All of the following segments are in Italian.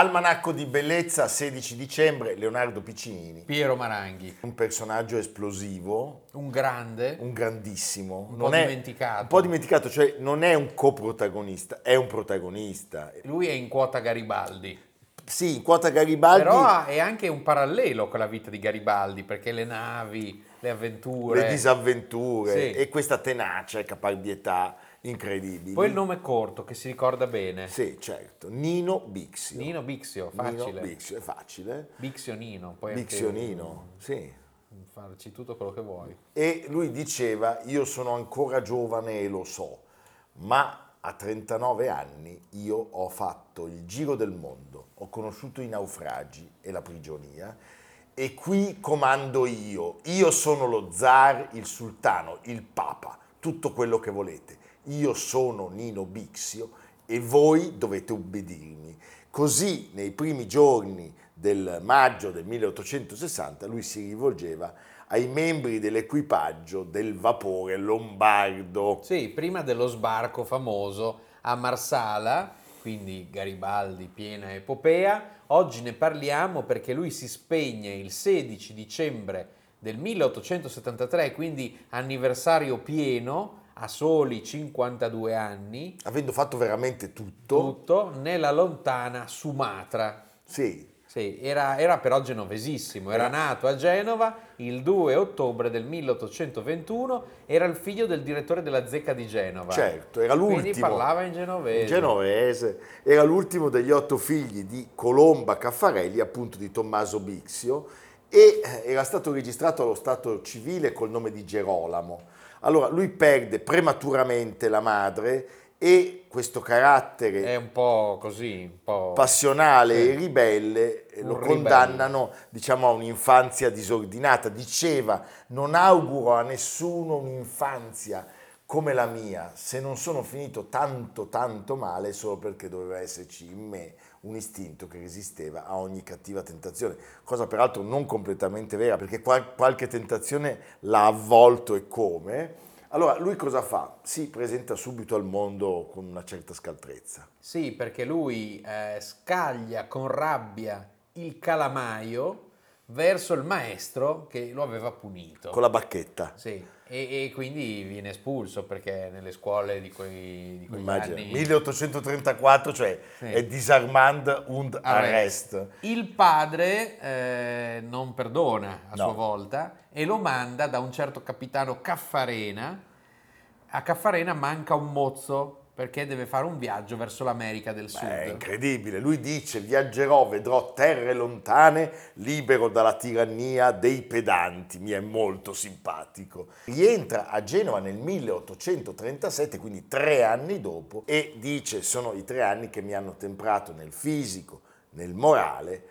Almanacco di Bellezza, 16 dicembre, Leonardo Piccinini. Piero Maranghi, Un personaggio esplosivo, un grande, un grandissimo. Un non po' è- dimenticato. Un po' dimenticato, cioè non è un coprotagonista, è un protagonista. lui è in quota Garibaldi, Sì, in quota Garibaldi però è anche un parallelo con la vita di Garibaldi, perché le navi, le avventure... le disavventure Sì. e questa tenacia e caparbietà incredibili. Poi il nome corto, che si ricorda bene. Sì, certo. Nino Bixio. Nino Bixio, Nino facile. Bixio, è facile. Bixio Nino, poi anche- Bixionino, sì. Farci tutto quello che vuoi. E lui diceva, io sono ancora giovane e lo so, ma a 39 anni io ho fatto il giro del mondo, ho conosciuto i naufragi e la prigionia e qui comando io, io sono lo zar, il sultano, il papa, tutto quello che volete. Io sono Nino Bixio e voi dovete ubbidirmi. Così nei primi giorni del maggio del 1860 lui si rivolgeva ai membri dell'equipaggio del vapore lombardo. Sì, prima dello sbarco famoso a Marsala, quindi Garibaldi, piena epopea. Oggi ne parliamo perché lui si spegne il 16 dicembre del 1873, quindi anniversario pieno, a soli 52 anni, Avendo fatto veramente tutto, tutto nella lontana Sumatra. sì, Sì, era, era però genovesissimo, era nato a Genova il 2 ottobre del 1821, era il figlio del direttore della zecca di Genova. certo, era Quindi l'ultimo. parlava in genovese. Genovese, era l'ultimo degli otto figli di Colomba Caffarelli, appunto di Tommaso Bixio, e eh, era stato registrato allo stato civile col nome di Gerolamo. Allora, lui perde prematuramente la madre e questo carattere È un po' così, un po'... passionale Sì. e ribelle eh, Un lo ribelle. condannano diciamo a un'infanzia disordinata diceva non auguro a nessuno un'infanzia come la mia se non sono finito tanto tanto male solo perché doveva esserci in me un istinto che resisteva a ogni cattiva tentazione cosa peraltro non completamente vera perché qual- qualche tentazione l'ha avvolto e come allora lui cosa fa? si presenta subito al mondo con una certa scaltrezza Sì, perché lui eh, scaglia con rabbia il calamaio verso il maestro che lo aveva punito. con la bacchetta Sì, e, e quindi viene espulso perché nelle scuole di quei, di quegli Immagina, anni... 1834, cioè Sì. è disarmand und arrest. Il padre eh, non perdona a No. sua volta e lo manda da un certo capitano Caffarena. A Caffarena manca un mozzo perché deve fare un viaggio verso l'America del Sud. È incredibile, lui dice viaggerò, vedrò terre lontane, libero dalla tirannia dei pedanti, mi è molto simpatico. Rientra a Genova nel 1837, quindi tre anni dopo, e dice sono i tre anni che mi hanno temprato nel fisico, nel morale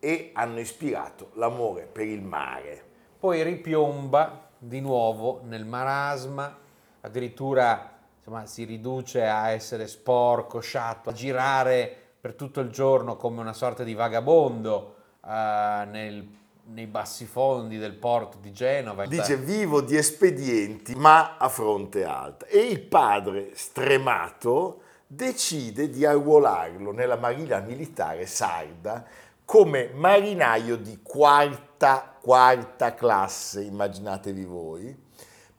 e hanno ispirato l'amore per il mare. Poi ripiomba di nuovo nel marasma, addirittura insomma, si riduce a essere sporco, sciatto, a girare per tutto il giorno come una sorta di vagabondo eh, nel- nei bassi fondi del porto di Genova. Dice vivo di espedienti ma a fronte alta e il padre stremato decide di arruolarlo nella marina militare sarda come marinaio di quarta, quarta classe, immaginatevi voi.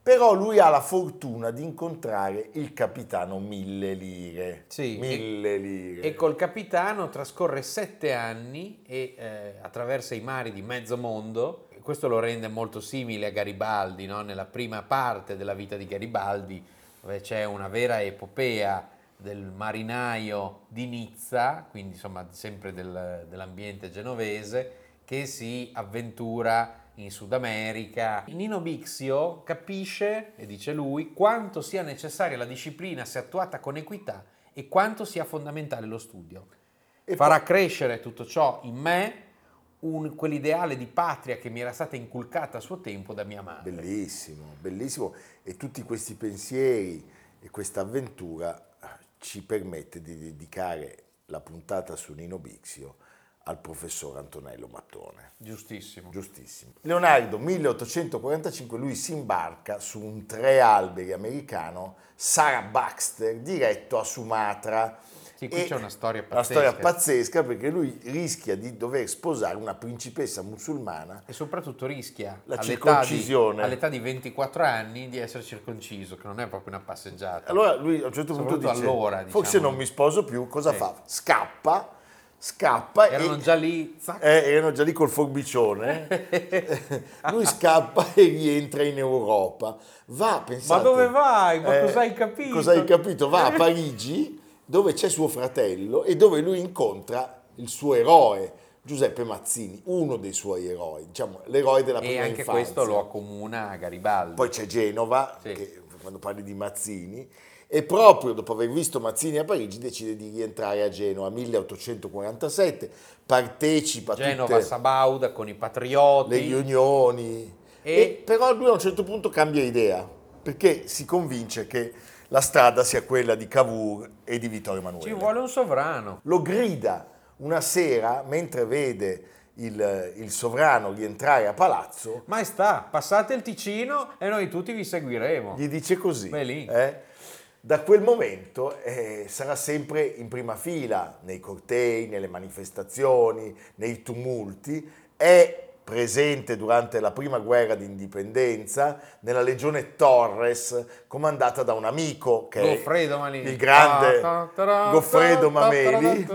Però lui ha la fortuna di incontrare il capitano Mille Lire. Sì, Mille Lire. E col capitano trascorre sette anni e eh, attraversa i mari di mezzo mondo. Questo lo rende molto simile a Garibaldi, no? nella prima parte della vita di Garibaldi, dove c'è una vera epopea del marinaio di Nizza, quindi insomma sempre del- dell'ambiente genovese, che si avventura in Sud America. Nino Bixio capisce, e dice lui, quanto sia necessaria la disciplina se attuata con equità e quanto sia fondamentale lo studio. E Farà crescere tutto ciò in me un- quell'ideale di patria che mi era stata inculcata a suo tempo da mia madre. Bellissimo, bellissimo. E tutti questi pensieri e questa avventura ci permette di dedicare la puntata su Nino Bixio al professor Antonello Mattone. Giustissimo. Giustissimo. Leonardo, 1845, lui si imbarca su un tre alberi americano, Sarah Baxter, diretto a Sumatra. Sì, qui E c'è una storia Una pazzesca. storia pazzesca perché lui rischia di dover sposare una principessa musulmana E soprattutto rischia La all'età circoncisione. di, all'età di 24 anni di essere circonciso, che non è proprio una passeggiata. Allora lui a un certo punto dice, allora, forse diciamo. non mi sposo più, cosa Sì. fa? Scappa, scappa Erano e già lì, eh, erano già lì col forbicione. lui scappa e rientra in Europa. Va, pensate, Ma dove vai? Ma eh, cosa hai capito? Cosa hai capito? Va a Parigi, dove c'è suo fratello e dove lui incontra il suo eroe, Giuseppe Mazzini, uno dei suoi eroi, diciamo l'eroe della e prima anche infanzia. questo lo accomuna a Garibaldi. Poi c'è Genova, Sì. che, quando parli di Mazzini, e proprio dopo aver visto Mazzini a Parigi decide di rientrare a Genova, 1847, partecipa a Genova, tutte Sabauda con i patrioti. le riunioni, E- e... però lui a un certo punto cambia idea, perché si convince che la strada sia quella di Cavour e di Vittorio Emanuele. Ci vuole un sovrano. Lo grida una sera mentre vede il, il sovrano rientrare a palazzo, Maestà, passate il Ticino e noi tutti vi seguiremo. gli dice così. Beh, lì. eh, da quel momento eh, sarà sempre in prima fila nei cortei, nelle manifestazioni, nei tumulti, è presente durante la prima guerra d'indipendenza nella legione Torres comandata da un amico che Goffredo è il grande Goffredo Mameli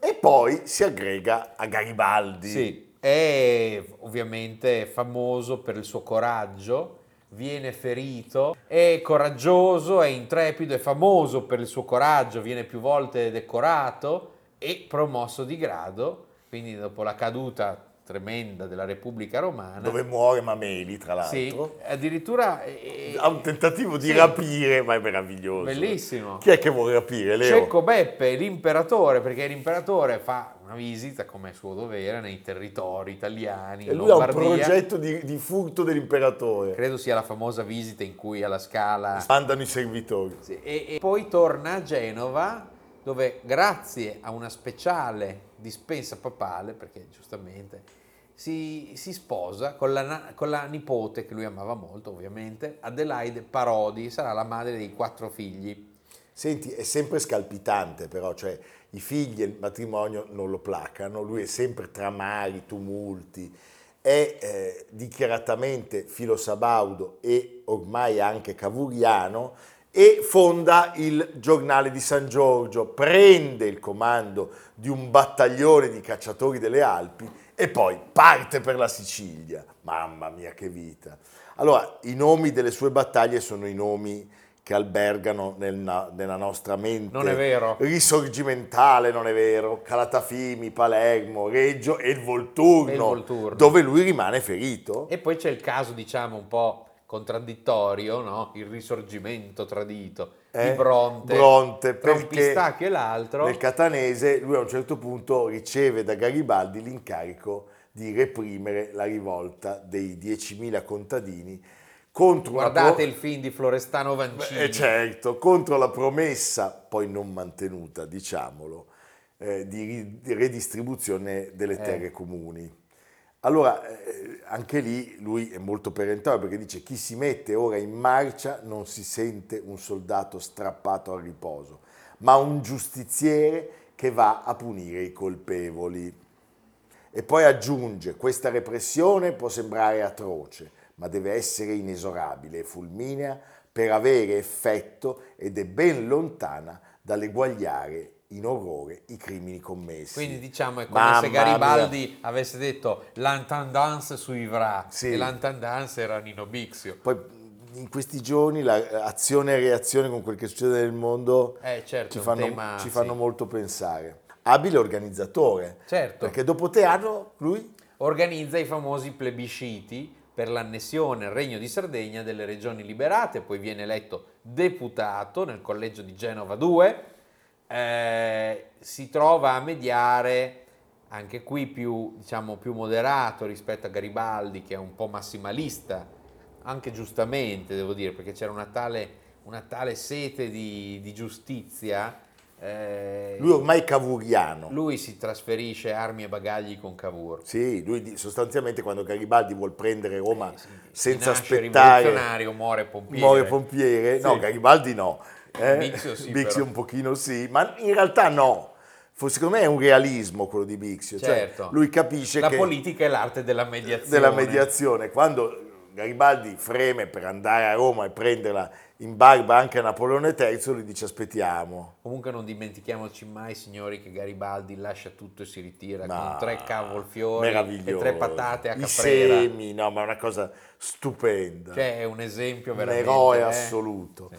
e poi si aggrega a Garibaldi. Sì, è ovviamente famoso per il suo coraggio, viene ferito, è coraggioso, è intrepido, è famoso per il suo coraggio, viene più volte decorato e promosso di grado, quindi dopo la caduta tremenda della Repubblica Romana, dove muore Mameli tra sì, l'altro. addirittura eh, Ha un tentativo di Sì. rapire, ma è meraviglioso. bellissimo. Chi è che vuole rapire, Leo? Cecco Beppe, l'imperatore, perché l'imperatore fa una visita come è suo dovere nei territori italiani, E lui ha un Lombardia. progetto di, di furto dell'imperatore. Credo sia la famosa visita in cui alla Scala Mandano i servitori. E, e poi torna a Genova dove grazie a una speciale dispensa papale, perché giustamente si, si sposa con la, con la nipote che lui amava molto ovviamente, Adelaide Parodi, sarà la madre dei quattro figli. Senti, è sempre scalpitante però, cioè i figli e il matrimonio non lo placano, lui è sempre tra mari, tumulti, è eh, dichiaratamente filosabaudo e ormai anche cavuriano e fonda il giornale di San Giorgio, prende il comando di un battaglione di cacciatori delle Alpi e poi parte per la Sicilia. Mamma mia che vita! Allora, i nomi delle sue battaglie sono i nomi che albergano nel nella nostra mente. Non è vero. Risorgimentale, non è vero. Calatafimi, Palermo, Reggio e il Volturno, E il Volturno. dove lui rimane ferito. E poi c'è il caso, diciamo, un po' contraddittorio, no? il risorgimento tradito Eh, di Bronte, Bronte, tra un pistacchio e l'altro. Nel catanese lui a un certo punto riceve da Garibaldi l'incarico di reprimere la rivolta dei 10.000 contadini contro Guardate pro- il film di Florestano Vancini. Eh, certo, contro la promessa, poi non mantenuta, diciamolo, eh, di redistribuzione delle Eh. terre comuni. Allora, eh, anche lì lui è molto perentorio perché dice chi si mette ora in marcia non si sente un soldato strappato al riposo, ma un giustiziere che va a punire i colpevoli. E poi aggiunge, questa repressione può sembrare atroce, ma deve essere inesorabile e fulminea per avere effetto ed è ben lontana dall'eguagliare in orrore i crimini commessi. Quindi diciamo è come Mamma se Garibaldi avesse detto l'intendance suivra Sì. e l'intendance era Nino Bixio. Poi in questi giorni l'azione e reazione con quel che succede nel mondo Eh certo, ci fanno, tema, ci sì. fanno molto pensare. Abile organizzatore, Certo. perché dopo Teano lui Organizza i famosi plebisciti per l'annessione al Regno di Sardegna delle regioni liberate, poi viene eletto deputato nel collegio di Genova 2, eh, si trova a mediare anche qui più, diciamo, più moderato rispetto a Garibaldi che è un po' massimalista, anche giustamente devo dire, perché c'era una tale, una tale sete di, di giustizia. Eh, Lui ormai è cavuriano. lui si trasferisce armi e bagagli con Cavour. Sì, lui sostanzialmente quando Garibaldi vuol prendere Roma Eh, sì. senza aspettare rivoluzionario, muore pompiere. muore pompiere, no, Sì. Garibaldi no. Eh? Bixio sì, Bixio un pochino sì, ma in realtà no. Secondo me è un realismo quello di Bixio, Certo. cioè lui capisce La che politica è l'arte della mediazione. della mediazione, quando Garibaldi freme per andare a Roma e prenderla in barba anche a Napoleone III, lui dice aspettiamo. Comunque non dimentichiamoci mai, signori, che Garibaldi lascia tutto e si ritira Ma con tre cavolfiori e tre patate a I caprera. semi, no, ma è una cosa stupenda. Cioè è un esempio un veramente... eroe eh. assoluto.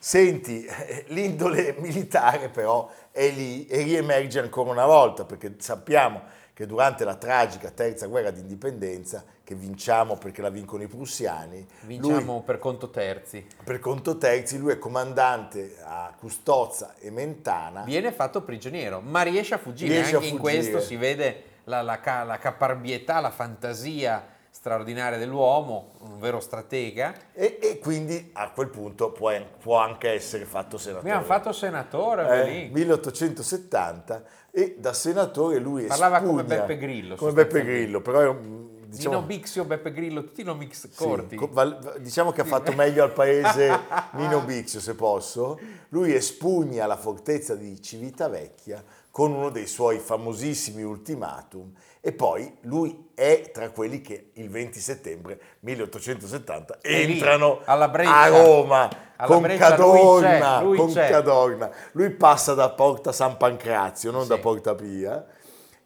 Senti, eh, l'indole militare però è lì e riemerge ancora una volta, perché sappiamo che durante la tragica terza guerra d'indipendenza, che vinciamo perché la vincono i prussiani, Vinciamo lui, per conto terzi. per conto terzi, lui è comandante a Custozza e Mentana. Viene fatto prigioniero, ma riesce a fuggire. Riesce Anche a in fuggire. questo si vede la, la la caparbietà, la fantasia straordinaria dell'uomo, un vero stratega. E, e quindi a quel punto può, può anche essere fatto senatore. Mi hanno fatto senatore, Eh, lì. 1870 e da senatore lui Parlava come Beppe Grillo, come Beppe. Grillo però è un, diciamo, Nino Bixio, Beppe Grillo, tutti nomi sì, corti. co- val- diciamo che ha fatto meglio al paese Nino Bixio se posso lui espugna la fortezza di Civitavecchia con uno dei suoi famosissimi ultimatum e poi lui è tra quelli che il 20 settembre 1870 È lì, entrano alla Breccia. a Roma con Breccia lui Cadorna, c'è, lui con c'è. Cadorna. Lui passa da Porta San Pancrazio, non Sì. da Porta Pia,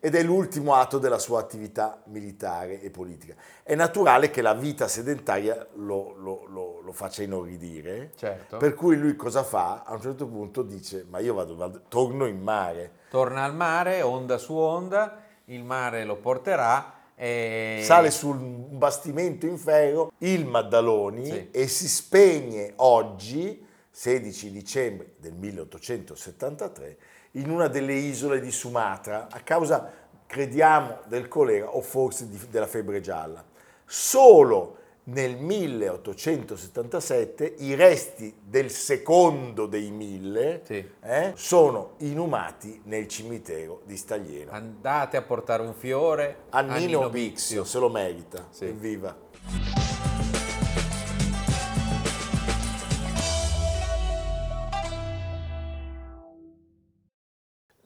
ed è l'ultimo atto della sua attività militare e politica. È naturale che la vita sedentaria lo, lo- lo- lo faccia inorridire, Certo. per cui lui cosa fa? A un certo punto dice, ma io vado, vado- torno in mare. Torna al mare, onda su onda, il mare lo porterà e... Sale su un bastimento in ferro, il Maddaloni, Sì. e si spegne oggi, 16 dicembre del 1873, in una delle isole di Sumatra, a causa, crediamo, del colera o forse di- della febbre gialla. Solo nel 1877 i resti del secondo dei mille Sì. eh, sono inumati nel cimitero di Staglieno. Andate a portare un fiore A Nino Bixio, se lo merita. Sì. Evviva.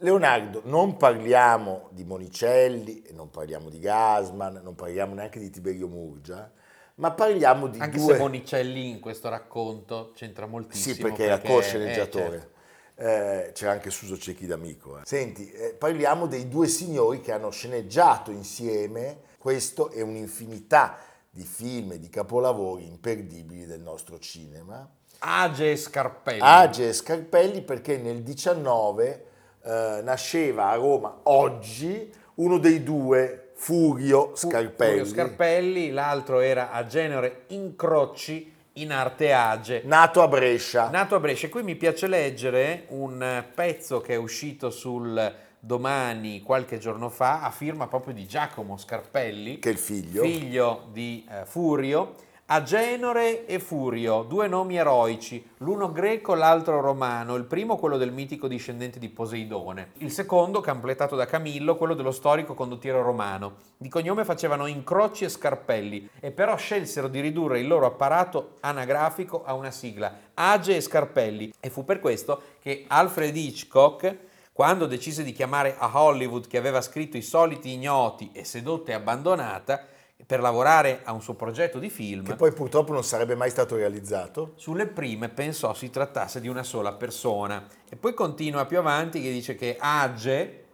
Leonardo, non parliamo di Monicelli, e non parliamo di Gasman, non parliamo neanche di Tiberio Murgia, ma parliamo di Anche due... se Monicelli in questo racconto c'entra moltissimo. Sì, perché era co-sceneggiatore. eh, certo. Eh, c'era anche Suso Cecchi d'Amico. eh. Senti, eh, parliamo dei due signori che hanno sceneggiato insieme. Questo è un'infinità di film e di capolavori imperdibili del nostro cinema. Age e Scarpelli. Age e Scarpelli perché nel 19 eh, nasceva a Roma oggi uno dei due, Furio Fu- Scarpelli, Furio Scarpelli, l'altro era a Genere Incrocci in arte Age. nato a Brescia. Nato a Brescia, qui mi piace leggere un pezzo che è uscito sul Domani qualche giorno fa, a firma proprio di Giacomo Scarpelli, che è il figlio. figlio di eh, Furio, Agenore e Furio, due nomi eroici, l'uno greco, l'altro romano, il primo quello del mitico discendente di Poseidone, il secondo, completato da Camillo, quello dello storico condottiero romano. Di cognome facevano incroci e scarpelli e però scelsero di ridurre il loro apparato anagrafico a una sigla, Age e Scarpelli, e fu per questo che Alfred Hitchcock quando decise di chiamare a Hollywood che aveva scritto I soliti ignoti e sedotta e abbandonata per lavorare a un suo progetto di film, Che poi purtroppo non sarebbe mai stato realizzato. sulle prime pensò si trattasse di una sola persona. E poi continua più avanti che dice che Age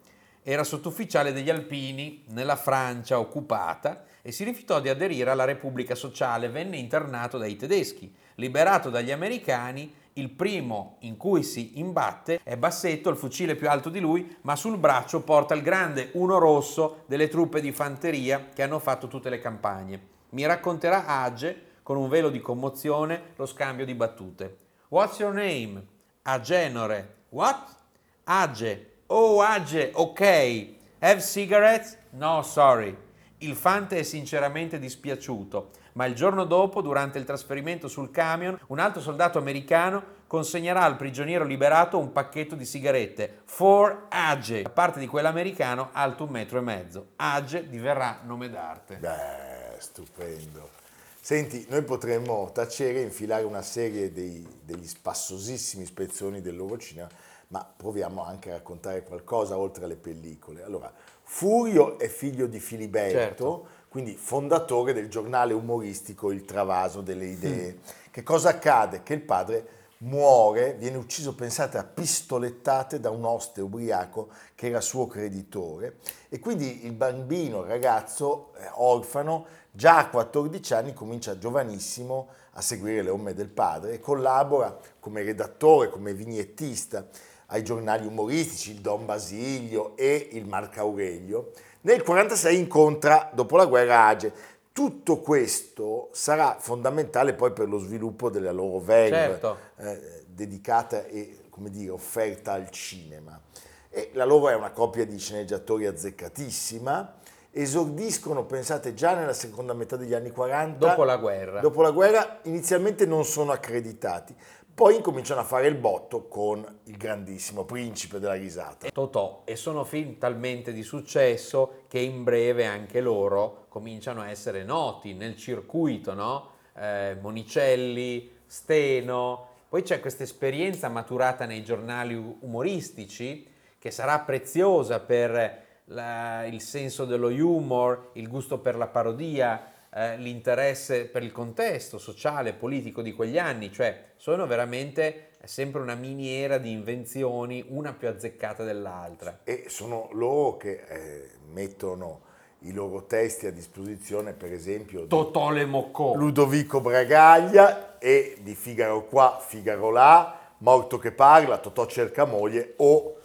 era sottufficiale degli Alpini nella Francia occupata e si rifiutò di aderire alla Repubblica Sociale, venne internato dai tedeschi. Liberato dagli americani, il primo in cui si imbatte è Bassetto, il fucile più alto di lui, ma sul braccio porta il grande uno rosso delle truppe di fanteria che hanno fatto tutte le campagne. Mi racconterà Age, con un velo di commozione, lo scambio di battute. What's your name? Agenore. What? Age. Oh, Age, ok. Have cigarettes? No, sorry. Il fante è sinceramente dispiaciuto, ma il giorno dopo, durante il trasferimento sul camion, un altro soldato americano consegnerà al prigioniero liberato un pacchetto di sigarette for Age, da parte di quell'americano alto un metro e mezzo. Age diverrà nome d'arte. Beh, stupendo. Senti, noi potremmo tacere e infilare una serie dei, degli spassosissimi spezzoni del loro cinema, ma proviamo anche a raccontare qualcosa oltre alle pellicole. Allora, Furio è figlio di Filiberto, Certo. Quindi fondatore del giornale umoristico Il Travaso delle Idee. Che cosa accade? Che il padre muore, viene ucciso, pensate, a pistolettate da un oste ubriaco che era suo creditore e quindi il bambino, il ragazzo eh, orfano, già a 14 anni comincia giovanissimo a seguire le orme del padre e collabora come redattore, come vignettista ai giornali umoristici, il Don Basilio e il Marco Aurelio. Nel 46 incontra, dopo la guerra, Age. Tutto questo sarà fondamentale poi per lo sviluppo della loro verve Certo. eh, dedicata e, come dire, offerta al cinema. E la loro è una coppia di sceneggiatori azzeccatissima, esordiscono, pensate, già nella seconda metà degli anni 40. Dopo la guerra. Dopo la guerra inizialmente non sono accreditati, poi incominciano a fare il botto con il grandissimo principe della risata. Totò e sono film talmente di successo che in breve anche loro cominciano a essere noti nel circuito, no? Eh, Monicelli, Steno, poi c'è questa esperienza maturata nei giornali umoristici che sarà preziosa per la- il senso dello humor, il gusto per la parodia, eh, l'interesse per il contesto sociale e politico di quegli anni, cioè sono veramente sempre una miniera di invenzioni, una più azzeccata dell'altra. E sono loro che eh, mettono i loro testi a disposizione, per esempio, Totò le Moccò. Ludovico Bragaglia e di Figaro qua, Figaro là, Morto che parla, Totò cerca moglie o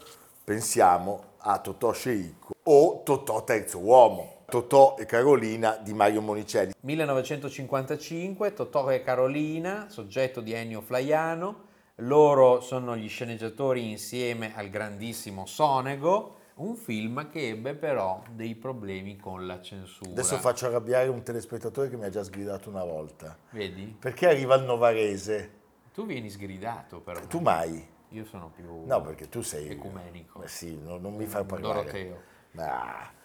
pensiamo a Totò Sceicco o Totò terzo uomo, Totò e Carolina di Mario Monicelli. 1955, Totò e Carolina, soggetto di Ennio Flaiano, loro sono gli sceneggiatori insieme al grandissimo Sonego, un film che ebbe però dei problemi con la censura. Adesso faccio arrabbiare un telespettatore che mi ha già sgridato una volta. Vedi? Perché arriva il Novarese? Tu vieni sgridato però. Tu mai? Io sono più No, perché tu sei... ecumenico. Eh sì, no- non mi fai parlare. Doroteo. Ma-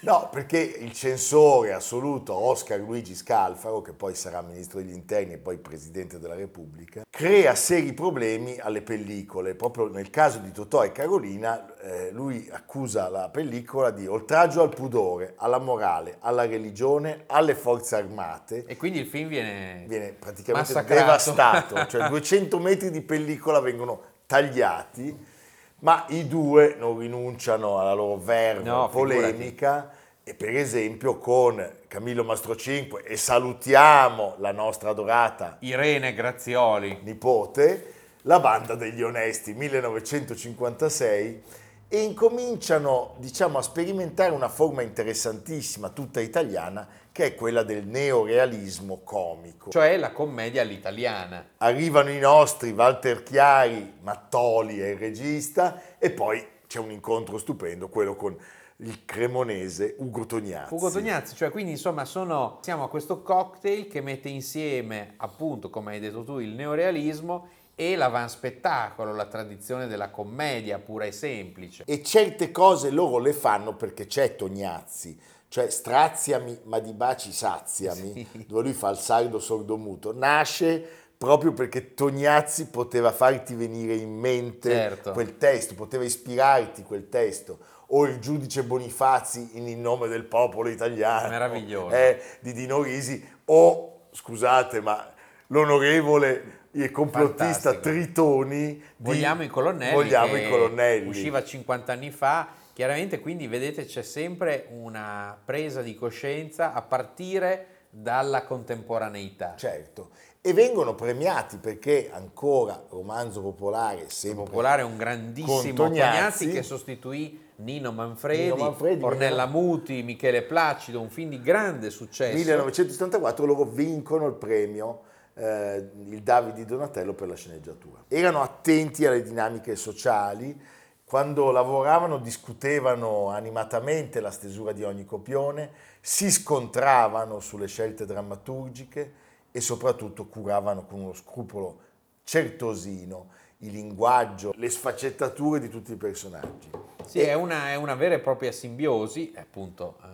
No, perché il censore assoluto Oscar Luigi Scalfaro, che poi sarà ministro degli interni e poi presidente della Repubblica, crea seri problemi alle pellicole. Proprio nel caso di Totò e Carolina, eh, lui accusa la pellicola di oltraggio al pudore, alla morale, alla religione, alle forze armate. E quindi il film viene, Viene praticamente massacrato. devastato, cioè 200 metri di pellicola vengono tagliati, ma i due non rinunciano alla loro verve No, polemica e per esempio con Camillo Mastrocinque e salutiamo la nostra adorata Irene Grazioli. nipote, la banda degli onesti 1956 e incominciano diciamo a sperimentare una forma interessantissima tutta italiana che è quella del neorealismo comico. Cioè la commedia all'italiana. Arrivano i nostri Walter Chiari, Mattoli è il regista e poi c'è un incontro stupendo, quello con il cremonese Ugo Tognazzi. Ugo Tognazzi, cioè quindi insomma sono, siamo a questo cocktail che mette insieme appunto come hai detto tu il neorealismo e l'avanspettacolo, la tradizione della commedia pura e semplice. E certe cose loro le fanno perché c'è Tognazzi, cioè straziami ma di baci saziami, Sì. dove lui fa il sardo sordomuto, nasce proprio perché Tognazzi poteva farti venire in mente Certo. quel testo, poteva ispirarti quel testo, o il giudice Bonifazi in Il nome del popolo italiano, Meraviglioso. eh, di Dino Risi, o scusate ma l'onorevole e complottista Fantastico. Tritoni di Vogliamo i colonnelli. Vogliamo i colonnelli. Usciva 50 anni fa. Chiaramente, quindi vedete, c'è sempre una presa di coscienza a partire dalla contemporaneità. Certo, e vengono premiati perché ancora romanzo popolare, sempre Popolare è un grandissimo Tognazzi. Tognazzi che sostituì Nino Manfredi, Nino Manfredi, Ornella Nino- Muti, Michele Placido, un film di grande successo. 1974 loro vincono il premio eh, il Davide di Donatello per la sceneggiatura. Erano attenti alle dinamiche sociali quando lavoravano discutevano animatamente la stesura di ogni copione, si scontravano sulle scelte drammaturgiche e soprattutto curavano con uno scrupolo certosino il linguaggio, le sfaccettature di tutti i personaggi. Sì, è una, è una vera e propria simbiosi, appunto, uh,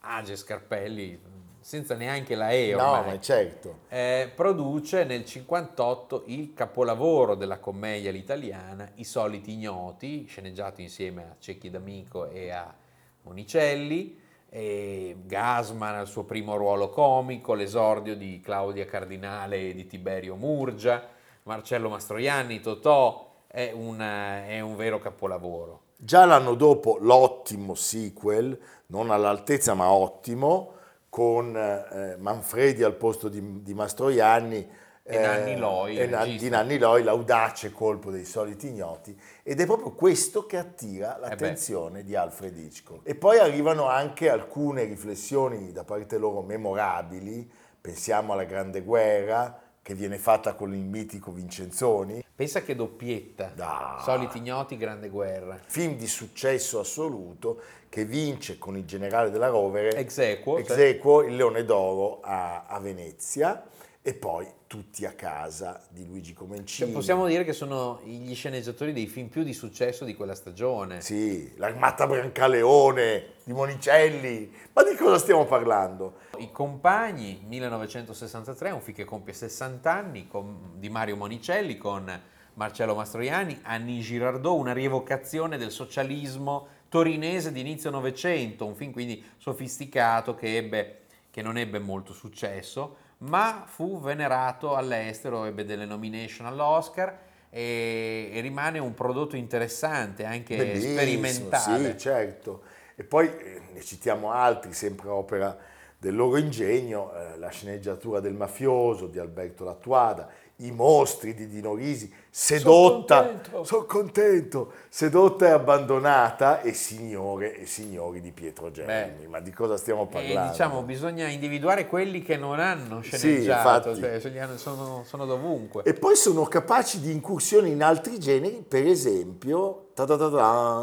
Age Scarpelli, senza neanche la E ormai, no, ma certo. eh, produce nel 58 il capolavoro della commedia all'italiana, I soliti ignoti, sceneggiato insieme a Cecchi D'Amico e a Monicelli, e Gasman al suo primo ruolo comico, l'esordio di Claudia Cardinale e di Tiberio Murgia, Marcello Mastroianni, Totò, è, una, è un vero capolavoro. Già l'anno dopo l'ottimo sequel, non all'altezza ma ottimo, con eh, Manfredi al posto di, di Mastroianni e Nanni Loi, e Nan, di Nanni Loi, l'audace colpo dei soliti ignoti, ed è proprio questo che attira l'attenzione eh di Alfred Hitchcock. E poi arrivano anche alcune riflessioni da parte loro memorabili, pensiamo alla Grande Guerra, che viene fatta con il mitico Vincenzoni. Pensa che doppietta, da. Soliti Ignoti, Grande Guerra. Film di successo assoluto che vince con il generale della Rovere ex equo, ex equo il Leone d'Oro a, a Venezia e poi Tutti a casa di Luigi Comencini. Cioè, possiamo dire che sono gli sceneggiatori dei film più di successo di quella stagione. Sì, l'Armata Brancaleone di Monicelli, ma di cosa stiamo parlando? I Compagni, 1963, un film che compie 60 anni, con, di Mario Monicelli con Marcello Mastroianni, Annie Girardot, una rievocazione del socialismo torinese di inizio Novecento, un film quindi sofisticato che, ebbe, che non ebbe molto successo, ma fu venerato all'estero, ebbe delle nomination all'Oscar e, e rimane un prodotto interessante, anche Bellissimo, sperimentale. Sì, certo. E poi eh, ne citiamo altri, sempre opera del loro ingegno, eh, la sceneggiatura del mafioso di Alberto Lattuada, i mostri di Dino Risi, sedotta, sono contento. So contento, sedotta e abbandonata e signore e signori di Pietro Gelmi. Ma di cosa stiamo parlando? E, diciamo, bisogna individuare quelli che non hanno sceneggiato, sì, cioè, sono, sono, dovunque. E poi sono capaci di incursioni in altri generi, per esempio,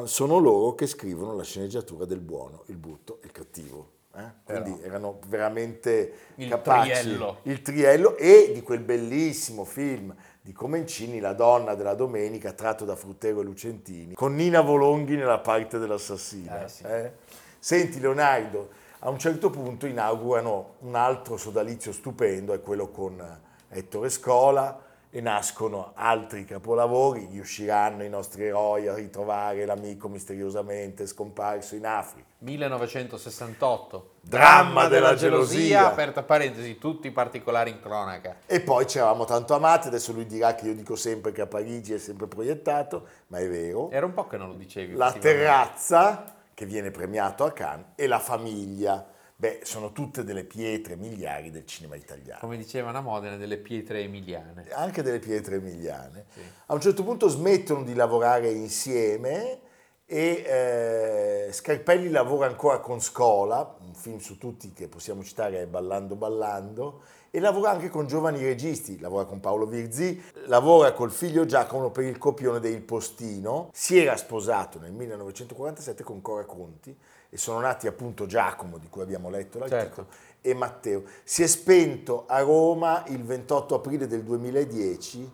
sono loro che scrivono la sceneggiatura del buono, il brutto e il cattivo. Eh? Quindi Però. erano veramente il capaci. Triello. Il triello e di quel bellissimo film di Comencini, La donna della domenica, tratto da Fruttero e Lucentini, con Nina Volonghi nella parte dell'assassina. Eh, sì. eh? Senti Leonardo, a un certo punto inaugurano un altro sodalizio stupendo, è quello con Ettore Scola, e nascono altri capolavori, riusciranno i nostri eroi a ritrovare l'amico misteriosamente scomparso in Africa. 1968, dramma della, della gelosia. gelosia, aperta parentesi, tutti i particolari in cronaca. E poi ci eravamo tanto amati, adesso lui dirà che io dico sempre che a Parigi è sempre proiettato, ma è vero. Era un po' che non lo dicevi. La terrazza, che viene premiato a Cannes, e la famiglia Beh, sono tutte delle pietre miliari del cinema italiano. Come dicevano a Modena, delle pietre emiliane. Anche delle pietre emiliane. Sì. A un certo punto smettono di lavorare insieme e eh, Scarpelli lavora ancora con Scola, un film su tutti che possiamo citare è Ballando Ballando, e lavora anche con giovani registi, lavora con Paolo Virzì, lavora col figlio Giacomo per il copione del Postino, si era sposato nel 1947 con Cora Conti e sono nati appunto Giacomo, di cui abbiamo letto l'articolo, certo. e Matteo. Si è spento a Roma il 28 aprile del 2010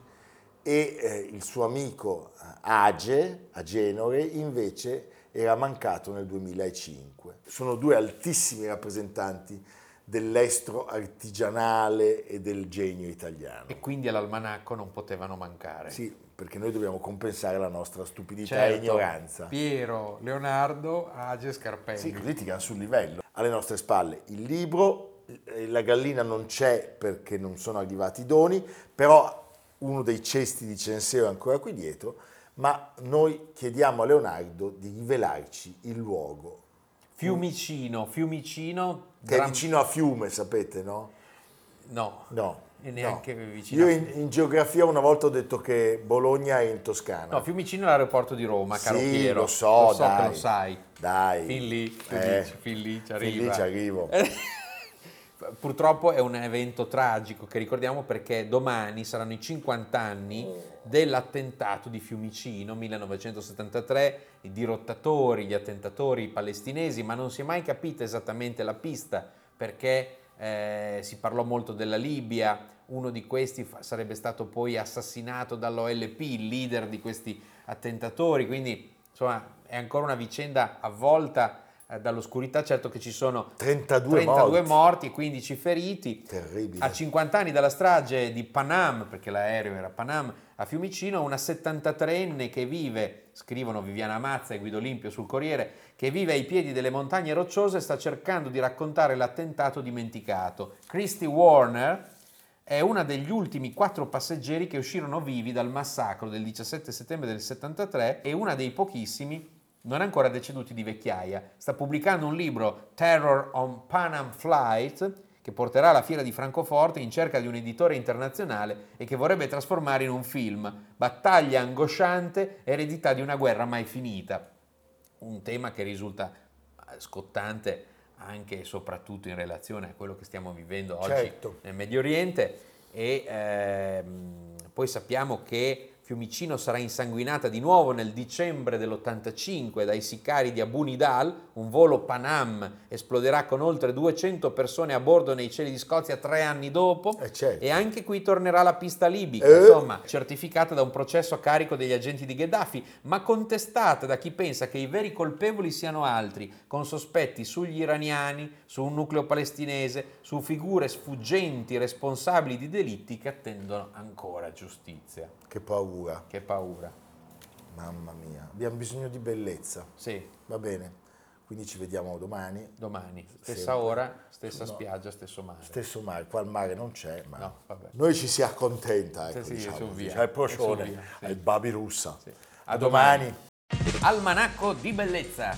e eh, il suo amico eh, Age, a Genore, invece era mancato nel 2005. Sono due altissimi rappresentanti dell'estro artigianale e del genio italiano. E quindi all'almanacco non potevano mancare. Sì, perché noi dobbiamo compensare la nostra stupidità certo, e ignoranza. Piero, Leonardo, Age, Scarpelli. Sì, così ti sul livello. Alle nostre spalle il libro, eh, la gallina non c'è perché non sono arrivati i doni, però uno dei cesti di Censeo è ancora qui dietro, ma noi chiediamo a Leonardo di rivelarci il luogo Fiumicino, Fiumicino. Che gran... è vicino a Fiume, sapete, no? No. No. E neanche no. vicino. Io in, in, geografia una volta ho detto che Bologna è in Toscana. No, Fiumicino è l'aeroporto di Roma, caro sì, Piero. lo so, lo so dai. che lo sai. Dai. Fin lì, eh, fin lì ci arriva. Fin lì ci arrivo. Purtroppo è un evento tragico che ricordiamo perché domani saranno i 50 anni dell'attentato di Fiumicino 1973, i dirottatori, gli attentatori palestinesi, ma non si è mai capita esattamente la pista perché eh, si parlò molto della Libia, uno di questi sarebbe stato poi assassinato dall'OLP, il leader di questi attentatori, quindi insomma è ancora una vicenda avvolta eh, dall'oscurità, certo che ci sono 32, 32 morti. morti e 15 feriti. Terribile. A 50 anni dalla strage di Panam, perché l'aereo era Panam, a Fiumicino, una 73enne che vive, scrivono Viviana Mazza e Guido Limpio sul Corriere, che vive ai piedi delle montagne rocciose sta cercando di raccontare l'attentato dimenticato. Christy Warner è una degli ultimi quattro passeggeri che uscirono vivi dal massacro del 17 settembre del 73 e una dei pochissimi non ancora deceduti di vecchiaia. Sta pubblicando un libro, Terror on Panam Flight, che porterà alla fiera di Francoforte in cerca di un editore internazionale e che vorrebbe trasformare in un film, battaglia angosciante, eredità di una guerra mai finita. Un tema che risulta eh, scottante anche e soprattutto in relazione a quello che stiamo vivendo oggi Certo. nel Medio Oriente e ehm, poi sappiamo che Fiumicino sarà insanguinata di nuovo nel dicembre dell'85 dai sicari di Abu Nidal, un volo Panam esploderà con oltre 200 persone a bordo nei cieli di Scozia tre anni dopo Eh, certo. e anche qui tornerà la pista libica, Eh. insomma, certificata da un processo a carico degli agenti di Gheddafi, ma contestata da chi pensa che i veri colpevoli siano altri, con sospetti sugli iraniani, su un nucleo palestinese, su figure sfuggenti responsabili di delitti che attendono ancora giustizia. Che paura, Che paura. mamma mia. Abbiamo bisogno di bellezza. Sì, Va bene. Quindi ci vediamo domani. domani, stessa Sempre. ora, stessa No. spiaggia, stesso mare. Stesso mare, qua il mare non c'è, ma No, vabbè. noi ci si accontenta, ecco, Sì, sì, diciamo così. via. C'è il procione, sì. il babi russa. Sì. A domani. Almanacco di bellezza